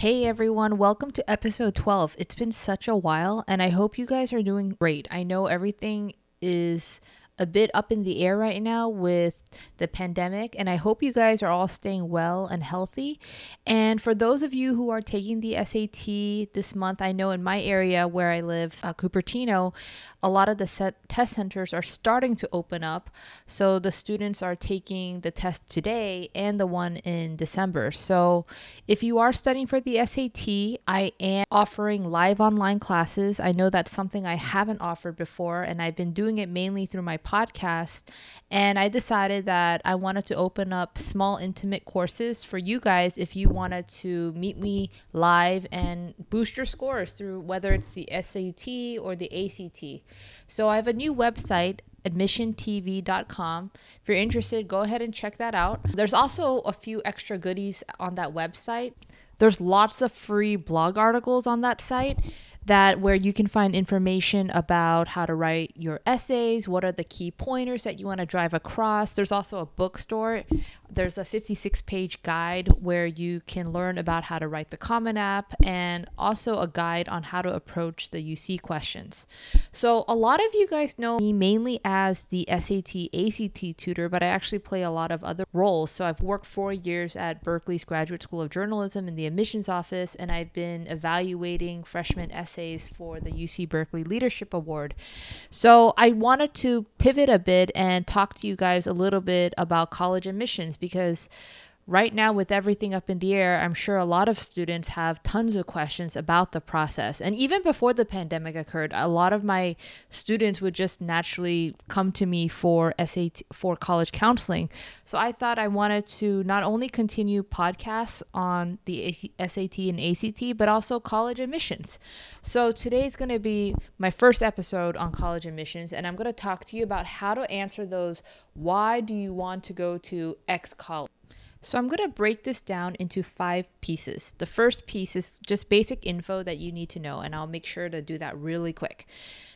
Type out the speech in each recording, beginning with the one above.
Hey everyone, welcome to episode 12. It's been such a while and I hope you guys are doing great. I know everything is a bit up in the air right now with the pandemic, and I hope you guys are all staying well and healthy. And for those of you who are taking the SAT this month, I know in my area where I live, uh, Cupertino, a lot of the SAT test centers are starting to open up. So the students are taking the test today and the one in December. So if you are studying for the SAT, I am offering live online classes. I know that's something I haven't offered before, and I've been doing it mainly through my podcast. And I decided that I wanted to open up small, intimate courses for you guys if you wanted to meet me live and boost your scores through whether it's the SAT or the ACT. So I have a new website admissiontv.com. If you're interested, go ahead and check that out. There's also a few extra goodies on that website. There's lots of free blog articles on that site that where you can find information about how to write your essays, what are the key pointers that you want to drive across. There's also a bookstore. There's a 56 page guide where you can learn about how to write the Common App and also a guide on how to approach the UC questions. So, a lot of you guys know me mainly as the SAT ACT tutor, but I actually play a lot of other roles. So, I've worked four years at Berkeley's Graduate School of Journalism in the admissions office, and I've been evaluating freshman essays essays for the UC Berkeley Leadership Award. So I wanted to pivot a bit and talk to you guys a little bit about college admissions because right now with everything up in the air i'm sure a lot of students have tons of questions about the process. And even before the pandemic occurred a lot of my students would just naturally come to me for SAT for college counseling. So i thought i wanted to not only continue podcasts on the SAT and ACT but also college admissions. So today is going to be my first episode on college admissions and i'm going to talk to you about how to answer those why do you want to go to x college so I'm going to break this down into five pieces. The first piece is just basic info that you need to know, and I'll make sure to do that really quick.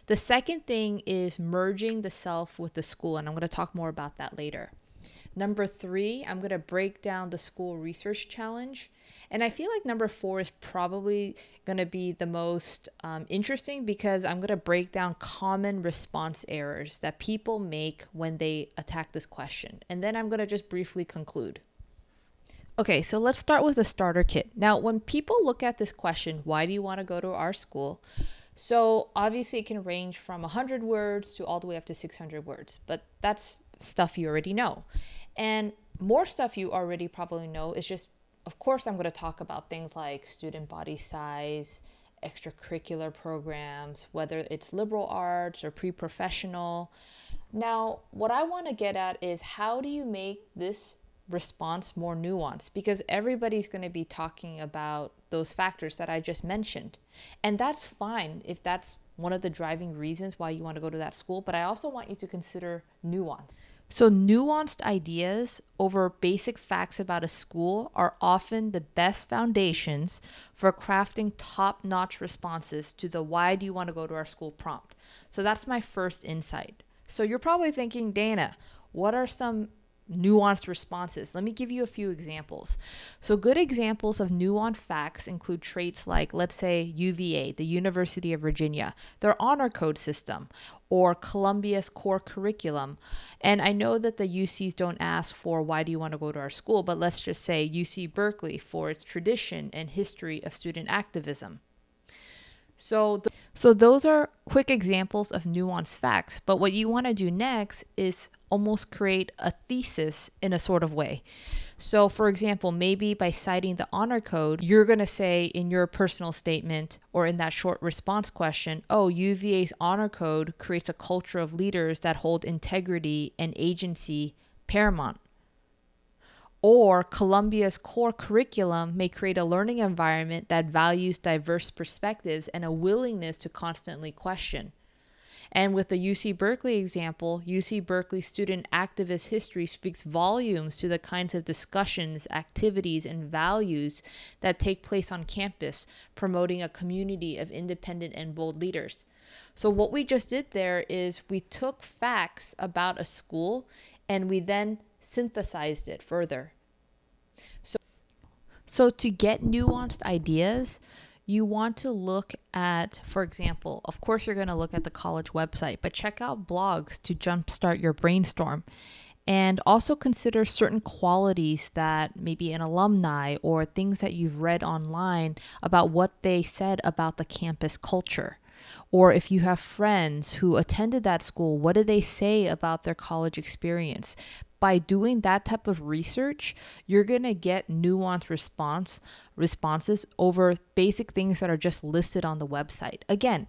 The second thing is merging the self with the school, and I'm going to talk more about that later. Number three, I'm going to break down the school research challenge. And I feel like number four is probably going to be the most um, interesting because I'm going to break down common response errors that people make when they attack this question. And then I'm going to just briefly conclude. Okay, so let's start with a starter kit. Now, when people look at this question, why do you want to go to our school? So, obviously, it can range from 100 words to all the way up to 600 words, but that's stuff you already know. And more stuff you already probably know is just, of course, I'm going to talk about things like student body size, extracurricular programs, whether it's liberal arts or pre professional. Now, what I want to get at is how do you make this response more nuanced because everybody's going to be talking about those factors that I just mentioned. And that's fine if that's one of the driving reasons why you want to go to that school, but I also want you to consider nuance. So, nuanced ideas over basic facts about a school are often the best foundations for crafting top notch responses to the why do you want to go to our school prompt. So, that's my first insight. So, you're probably thinking, Dana, what are some nuanced responses. Let me give you a few examples. So, good examples of nuanced facts include traits like, let's say, UVA, the University of Virginia, their honor code system, or Columbia's core curriculum. And I know that the UCs don't ask for why do you want to go to our school, but let's just say UC Berkeley for its tradition and history of student activism. So, th- so those are quick examples of nuanced facts. But what you want to do next is almost create a thesis in a sort of way. So, for example, maybe by citing the honor code, you're going to say in your personal statement or in that short response question, oh, UVA's honor code creates a culture of leaders that hold integrity and agency paramount. Or Columbia's core curriculum may create a learning environment that values diverse perspectives and a willingness to constantly question. And with the UC Berkeley example, UC Berkeley student activist history speaks volumes to the kinds of discussions, activities, and values that take place on campus, promoting a community of independent and bold leaders. So, what we just did there is we took facts about a school and we then synthesized it further. So, So, to get nuanced ideas, you want to look at, for example, of course, you're going to look at the college website, but check out blogs to jumpstart your brainstorm. And also consider certain qualities that maybe an alumni or things that you've read online about what they said about the campus culture. Or if you have friends who attended that school, what did they say about their college experience? by doing that type of research, you're going to get nuanced response responses over basic things that are just listed on the website. Again,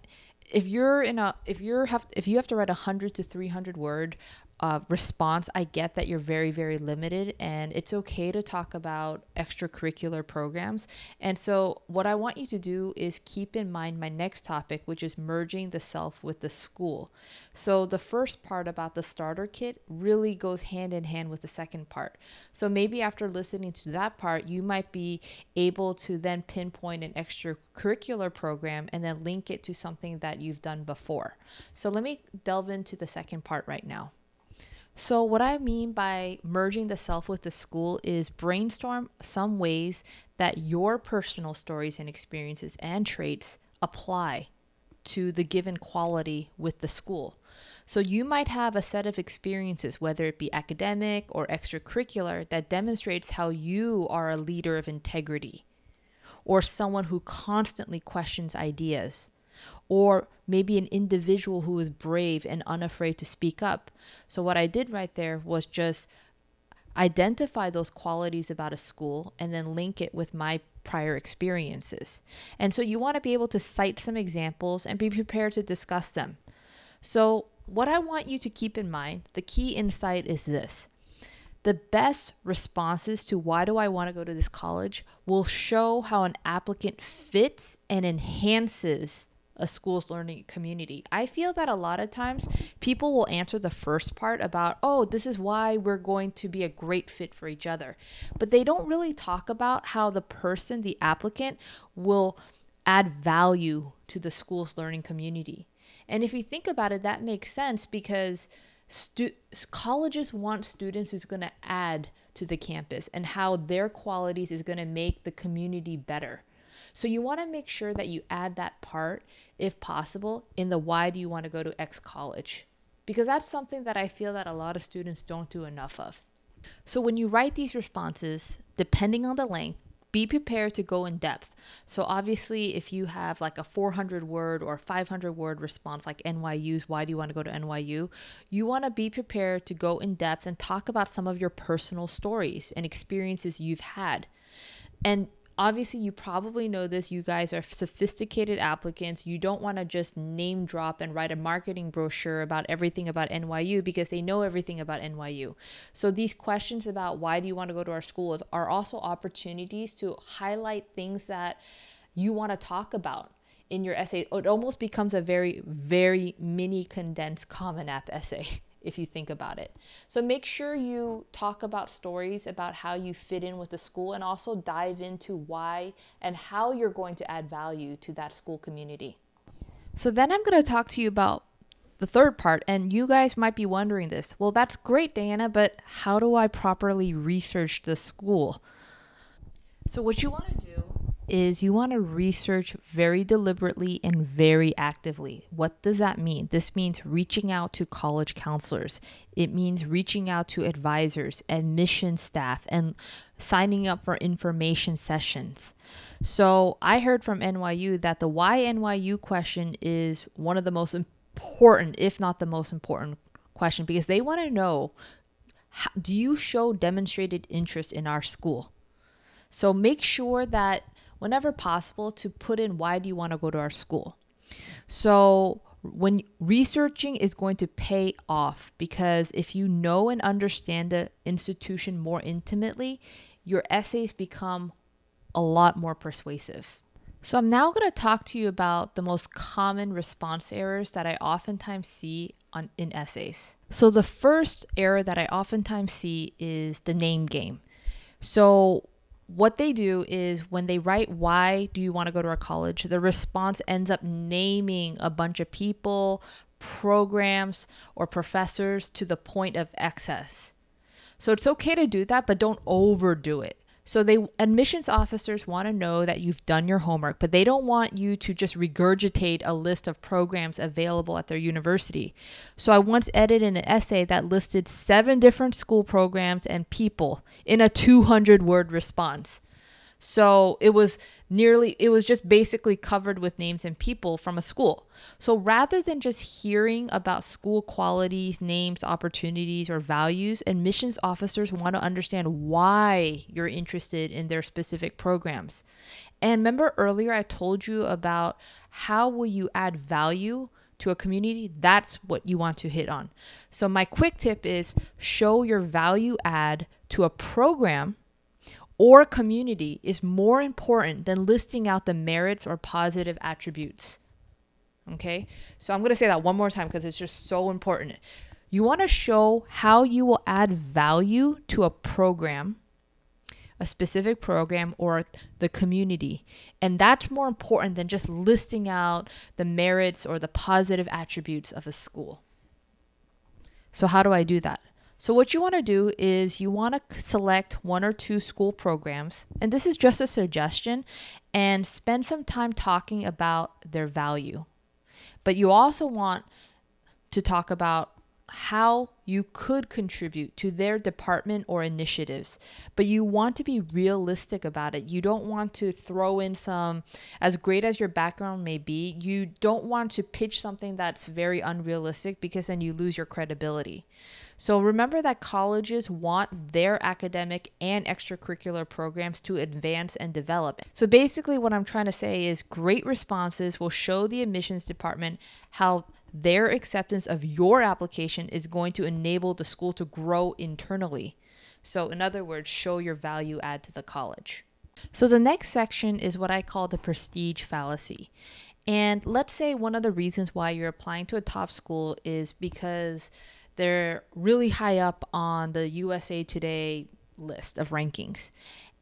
if you're in a if you're have if you have to write a 100 to 300 word uh, response, I get that you're very, very limited, and it's okay to talk about extracurricular programs. And so, what I want you to do is keep in mind my next topic, which is merging the self with the school. So, the first part about the starter kit really goes hand in hand with the second part. So, maybe after listening to that part, you might be able to then pinpoint an extracurricular program and then link it to something that you've done before. So, let me delve into the second part right now. So, what I mean by merging the self with the school is brainstorm some ways that your personal stories and experiences and traits apply to the given quality with the school. So, you might have a set of experiences, whether it be academic or extracurricular, that demonstrates how you are a leader of integrity or someone who constantly questions ideas or maybe an individual who is brave and unafraid to speak up. So, what I did right there was just identify those qualities about a school and then link it with my prior experiences. And so, you want to be able to cite some examples and be prepared to discuss them. So, what I want you to keep in mind, the key insight is this. The best responses to why do I want to go to this college will show how an applicant fits and enhances a school's learning community. I feel that a lot of times people will answer the first part about, oh, this is why we're going to be a great fit for each other. But they don't really talk about how the person, the applicant, will add value to the school's learning community. And if you think about it, that makes sense because stu- colleges want students who's going to add to the campus and how their qualities is going to make the community better. So you want to make sure that you add that part, if possible, in the why do you want to go to X college? Because that's something that I feel that a lot of students don't do enough of. So when you write these responses, depending on the length, be prepared to go in depth. So obviously, if you have like a 400 word or 500 word response like NYU's, why do you want to go to NYU? You want to be prepared to go in depth and talk about some of your personal stories and experiences you've had. And obviously you probably know this you guys are sophisticated applicants. You don't want to just name drop and write a marketing brochure about everything about NYU because they know everything about NYU so these questions about why do you want to go to our schools are also opportunities to highlight things that you want to talk about in your essay. It almost becomes a very very mini condensed common app essay if you think about it. So make sure you talk about stories about how you fit in with the school and also dive into why and how you're going to add value to that school community. So then I'm going to talk to you about the third part, and you guys might be wondering this. Well, that's great, Diana, but how do I properly research the school? So, what you want to do is you want to research very deliberately and very actively. What does that mean? This means reaching out to college counselors. It means reaching out to advisors, admission staff, and signing up for information sessions. So, I heard from NYU that the why NYU question is one of the most important, if not the most important question, because they want to know do you show demonstrated interest in our school? So, make sure that whenever possible to put in why do you want to go to our school. So when researching is going to pay off because if you know and understand the institution more intimately, your essays become a lot more persuasive. So, I'm now going to talk to you about the most common response errors that I oftentimes see on, in essays. So, the first error that I oftentimes see is the name game. So, what they do is when they write why do you want to go to our college? the response ends up naming a bunch of people programs or professors to the point of excess. So it's okay to do that but don't overdo it So they admissions officers want to know that you've done your homework, but they don't want you to just regurgitate a list of programs available at their university. So I once edited an essay that listed seven different school programs and people in a 200 word response. So it was nearly, it was just basically covered with names and people from a school. So rather than just hearing about school qualities, names, opportunities, or values, admissions officers want to understand why you're interested in their specific programs. And remember earlier I told you about how will you add value to a community, that's what you want to hit on. So, my quick tip is show your value add to a program or community is more important than listing out the merits or positive attributes. Okay, so I'm gonna say that one more time because it's just so important. You wanna show how you will add value to a program, a specific program, or the community. And that's more important than just listing out the merits or the positive attributes of a school. So, how do I do that? So, what you want to do is you want to select one or two school programs, and this is just a suggestion, and spend some time talking about their value. But you also want to talk about how you could contribute to their department or initiatives, but you want to be realistic about it. You don't want to throw in some, as great as your background may be, you don't want to pitch something that's very unrealistic because then you lose your credibility. So remember that colleges want their academic and extracurricular programs to advance and develop. So basically, what I'm trying to say is great responses will show the admissions department how their acceptance of your application is going to enable the school to grow internally. So, in other words, show your value add to the college. So, the next section is what I call the prestige fallacy. And let's say one of the reasons why you're applying to a top school is because they're really high up on the USA Today list of rankings.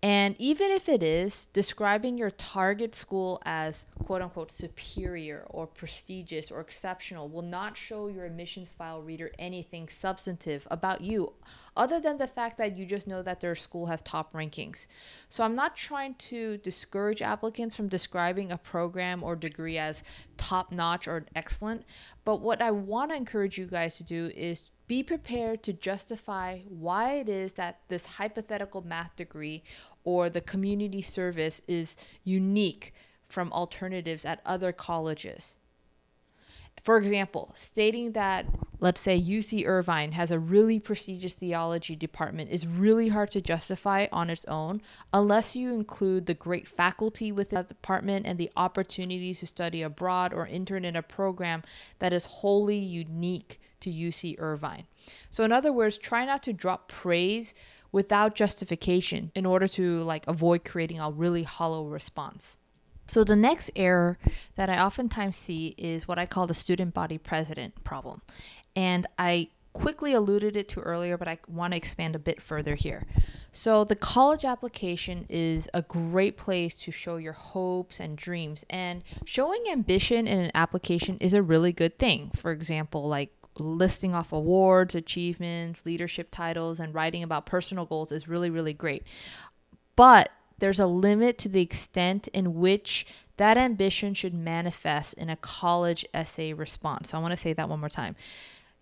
And even if it is, describing your target school as quote unquote superior or prestigious or exceptional will not show your admissions file reader anything substantive about you other than the fact that you just know that their school has top rankings. So I'm not trying to discourage applicants from describing a program or degree as top notch or excellent, but what I want to encourage you guys to do is be prepared to justify why it is that this hypothetical math degree or the community service is unique from alternatives at other colleges. For example, stating that, let's say, UC Irvine has a really prestigious theology department is really hard to justify on its own unless you include the great faculty within that department and the opportunities to study abroad or intern in a program that is wholly unique to UC Irvine. So, in other words, try not to drop praise without justification in order to like avoid creating a really hollow response. So the next error that I oftentimes see is what I call the student body president problem. And I quickly alluded it to earlier, but I want to expand a bit further here. So the college application is a great place to show your hopes and dreams and showing ambition in an application is a really good thing. For example, like listing off awards, achievements, leadership titles, and writing about personal goals is really, really great. But there's a limit to the extent in which that ambition should manifest in a college essay response. So I want to say that one more time.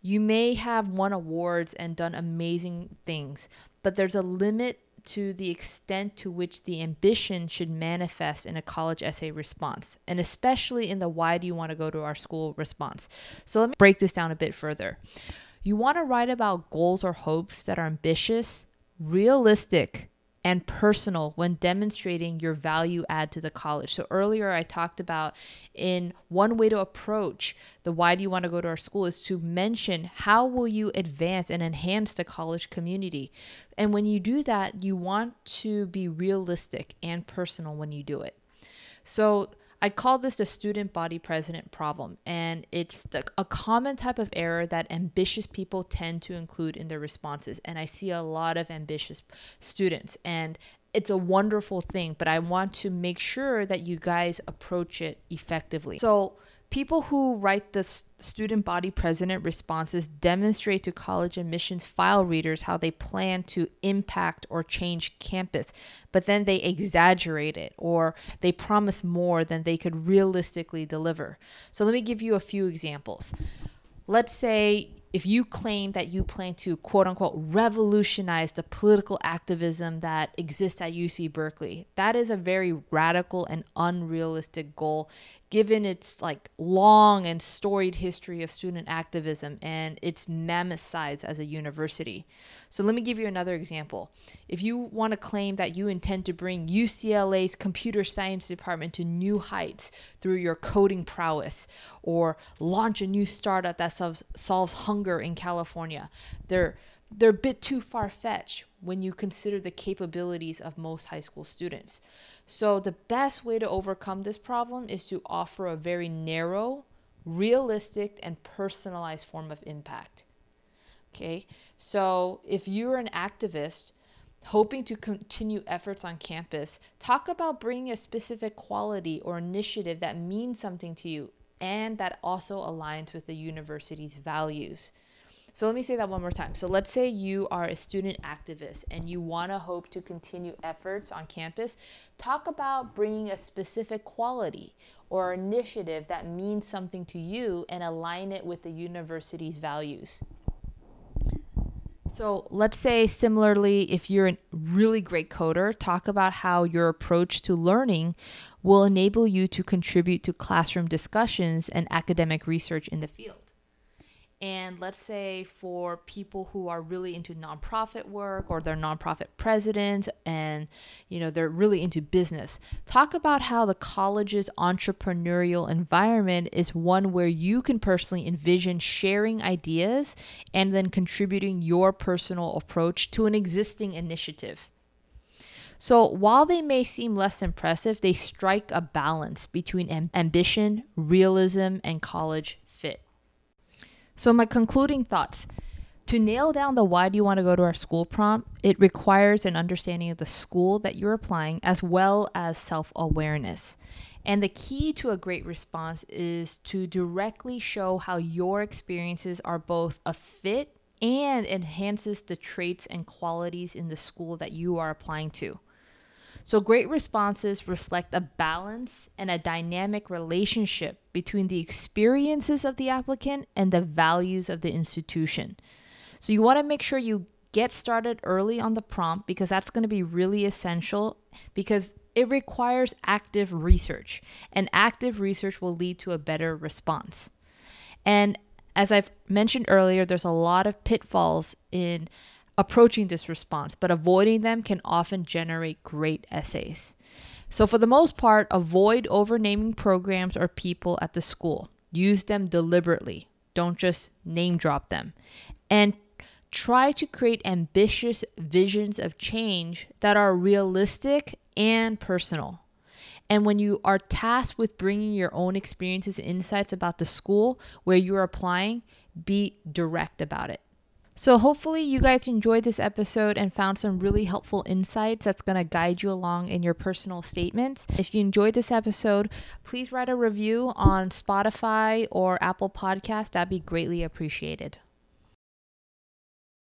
You may have won awards and done amazing things, but there's a limit to the extent to which the ambition should manifest in a college essay response, and especially in the why do you want to go to our school response. So let me break this down a bit further. You want to write about goals or hopes that are ambitious, realistic, and personal when demonstrating your value add to the college. So earlier I talked about in one way to approach the why do you want to go to our school is to mention how will you advance and enhance the college community. And when you do that, you want to be realistic and personal when you do it. So I call this the student body president problem, and it's the, a common type of error that ambitious people tend to include in their responses. And I see a lot of ambitious students, and it's a wonderful thing, but I want to make sure that you guys approach it effectively. So, people who write the student body president responses demonstrate to college admissions file readers how they plan to impact or change campus, but then they exaggerate it or they promise more than they could realistically deliver. So, let me give you a few examples. Let's say if you claim that you plan to quote unquote revolutionize the political activism that exists at UC Berkeley, that is a very radical and unrealistic goal given its like long and storied history of student activism and its mammoth size as a university. So let me give you another example. If you want to claim that you intend to bring UCLA's computer science department to new heights through your coding prowess or launch a new startup that solves solves hunger in California, they're they're a bit too far fetched when you consider the capabilities of most high school students. So, the best way to overcome this problem is to offer a very narrow, realistic, and personalized form of impact. Okay, so if you're an activist hoping to continue efforts on campus, talk about bringing a specific quality or initiative that means something to you and that also aligns with the university's values. So let me say that one more time. So let's say you are a student activist and you want to hope to continue efforts on campus. Talk about bringing a specific quality or initiative that means something to you and align it with the university's values. So let's say similarly, if you're a really great coder, talk about how your approach to learning will enable you to contribute to classroom discussions and academic research in the field. And let's say for people who are really into nonprofit work or they're nonprofit president and you know they're really into business, talk about how the college's entrepreneurial environment is one where you can personally envision sharing ideas and then contributing your personal approach to an existing initiative. So, while they may seem less impressive, they strike a balance between amb- ambition, realism, and college so, my concluding thoughts to nail down the why do you want to go to our school prompt, it requires an understanding of the school that you're applying as well as self awareness. And the key to a great response is to directly show how your experiences are both a fit and enhances the traits and qualities in the school that you are applying to. So, great responses reflect a balance and a dynamic relationship between the experiences of the applicant and the values of the institution. So, you want to make sure you get started early on the prompt because that's going to be really essential because it requires active research, and active research will lead to a better response. And as I've mentioned earlier, there's a lot of pitfalls in approaching this response, but avoiding them can often generate great essays. So, for the most part, avoid overnaming programs or people at the school. Use them deliberately, don't just name drop them. And try to create ambitious visions of change that are realistic and personal. And when you are tasked with bringing your own experiences insights about the school where you're applying, be direct about it. So, hopefully, you guys enjoyed this episode and found some really helpful insights that's going to guide you along in your personal statements. If you enjoyed this episode, please write a review on Spotify or Apple Podcast. That'd be greatly appreciated.